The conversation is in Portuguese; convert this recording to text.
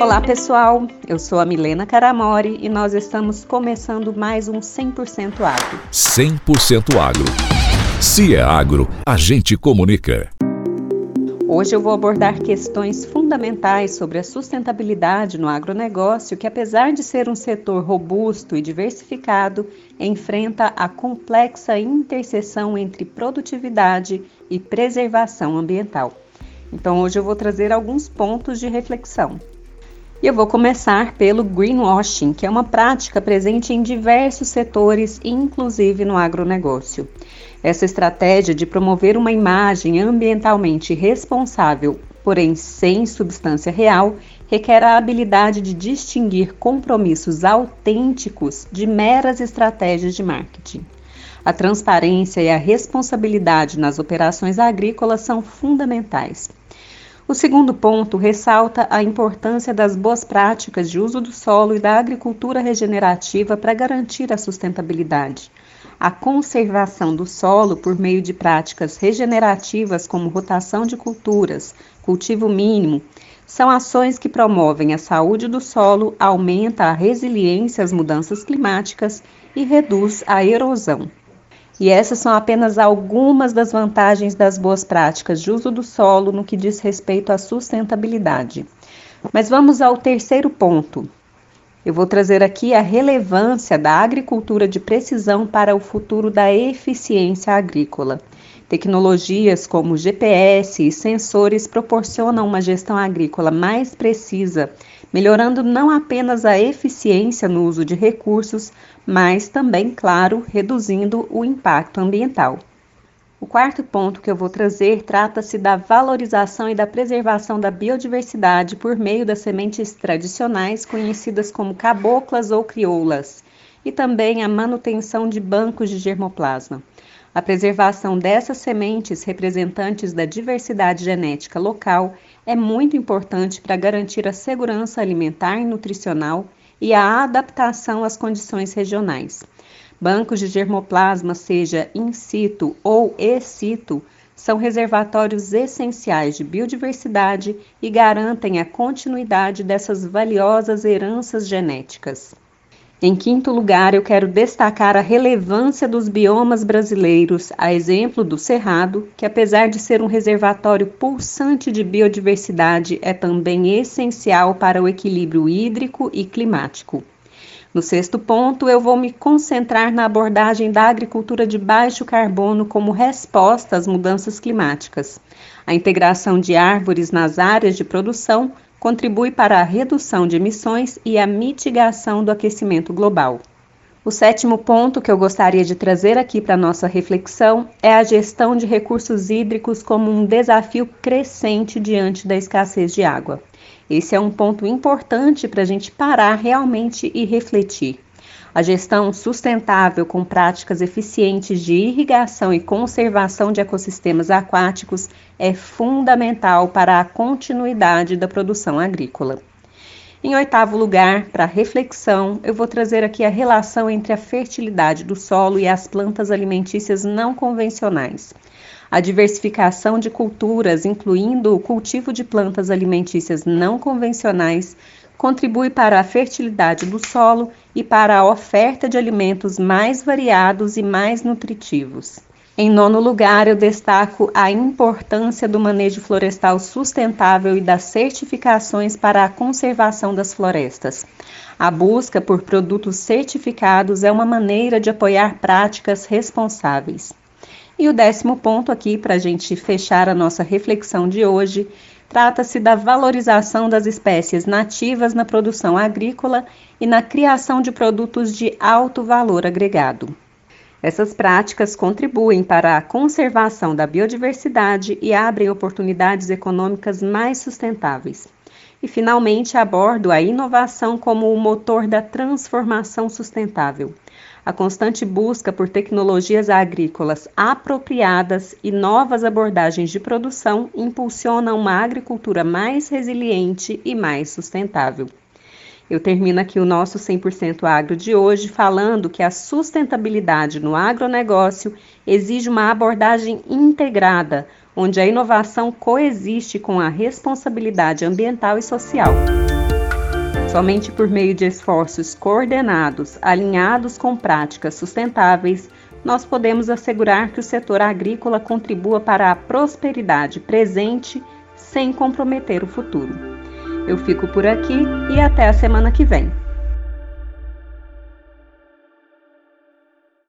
Olá pessoal, eu sou a Milena Caramori e nós estamos começando mais um 100% Agro. 100% Agro. Se é agro, a gente comunica. Hoje eu vou abordar questões fundamentais sobre a sustentabilidade no agronegócio, que apesar de ser um setor robusto e diversificado, enfrenta a complexa interseção entre produtividade e preservação ambiental. Então hoje eu vou trazer alguns pontos de reflexão. E eu vou começar pelo greenwashing, que é uma prática presente em diversos setores, inclusive no agronegócio. Essa estratégia de promover uma imagem ambientalmente responsável, porém sem substância real, requer a habilidade de distinguir compromissos autênticos de meras estratégias de marketing. A transparência e a responsabilidade nas operações agrícolas são fundamentais. O segundo ponto ressalta a importância das boas práticas de uso do solo e da agricultura regenerativa para garantir a sustentabilidade. A conservação do solo por meio de práticas regenerativas como rotação de culturas, cultivo mínimo, são ações que promovem a saúde do solo, aumenta a resiliência às mudanças climáticas e reduz a erosão. E essas são apenas algumas das vantagens das boas práticas de uso do solo no que diz respeito à sustentabilidade. Mas vamos ao terceiro ponto. Eu vou trazer aqui a relevância da agricultura de precisão para o futuro da eficiência agrícola. Tecnologias como GPS e sensores proporcionam uma gestão agrícola mais precisa, melhorando não apenas a eficiência no uso de recursos, mas também, claro, reduzindo o impacto ambiental. O quarto ponto que eu vou trazer trata-se da valorização e da preservação da biodiversidade por meio das sementes tradicionais conhecidas como caboclas ou crioulas, e também a manutenção de bancos de germoplasma. A preservação dessas sementes representantes da diversidade genética local é muito importante para garantir a segurança alimentar e nutricional e a adaptação às condições regionais. Bancos de germoplasma, seja in situ ou ex situ, são reservatórios essenciais de biodiversidade e garantem a continuidade dessas valiosas heranças genéticas. Em quinto lugar, eu quero destacar a relevância dos biomas brasileiros, a exemplo do Cerrado, que apesar de ser um reservatório pulsante de biodiversidade, é também essencial para o equilíbrio hídrico e climático. No sexto ponto, eu vou me concentrar na abordagem da agricultura de baixo carbono como resposta às mudanças climáticas. A integração de árvores nas áreas de produção contribui para a redução de emissões e a mitigação do aquecimento global. O sétimo ponto que eu gostaria de trazer aqui para nossa reflexão é a gestão de recursos hídricos como um desafio crescente diante da escassez de água. Esse é um ponto importante para a gente parar realmente e refletir. A gestão sustentável com práticas eficientes de irrigação e conservação de ecossistemas aquáticos é fundamental para a continuidade da produção agrícola. Em oitavo lugar, para reflexão, eu vou trazer aqui a relação entre a fertilidade do solo e as plantas alimentícias não convencionais. A diversificação de culturas, incluindo o cultivo de plantas alimentícias não convencionais, contribui para a fertilidade do solo e para a oferta de alimentos mais variados e mais nutritivos. Em nono lugar, eu destaco a importância do manejo florestal sustentável e das certificações para a conservação das florestas. A busca por produtos certificados é uma maneira de apoiar práticas responsáveis. E o décimo ponto aqui, para a gente fechar a nossa reflexão de hoje, Trata-se da valorização das espécies nativas na produção agrícola e na criação de produtos de alto valor agregado. Essas práticas contribuem para a conservação da biodiversidade e abrem oportunidades econômicas mais sustentáveis. E, finalmente, abordo a inovação como o motor da transformação sustentável a constante busca por tecnologias agrícolas apropriadas e novas abordagens de produção impulsiona uma agricultura mais resiliente e mais sustentável. Eu termino aqui o nosso 100% agro de hoje falando que a sustentabilidade no agronegócio exige uma abordagem integrada, onde a inovação coexiste com a responsabilidade ambiental e social. Somente por meio de esforços coordenados, alinhados com práticas sustentáveis, nós podemos assegurar que o setor agrícola contribua para a prosperidade presente sem comprometer o futuro. Eu fico por aqui e até a semana que vem.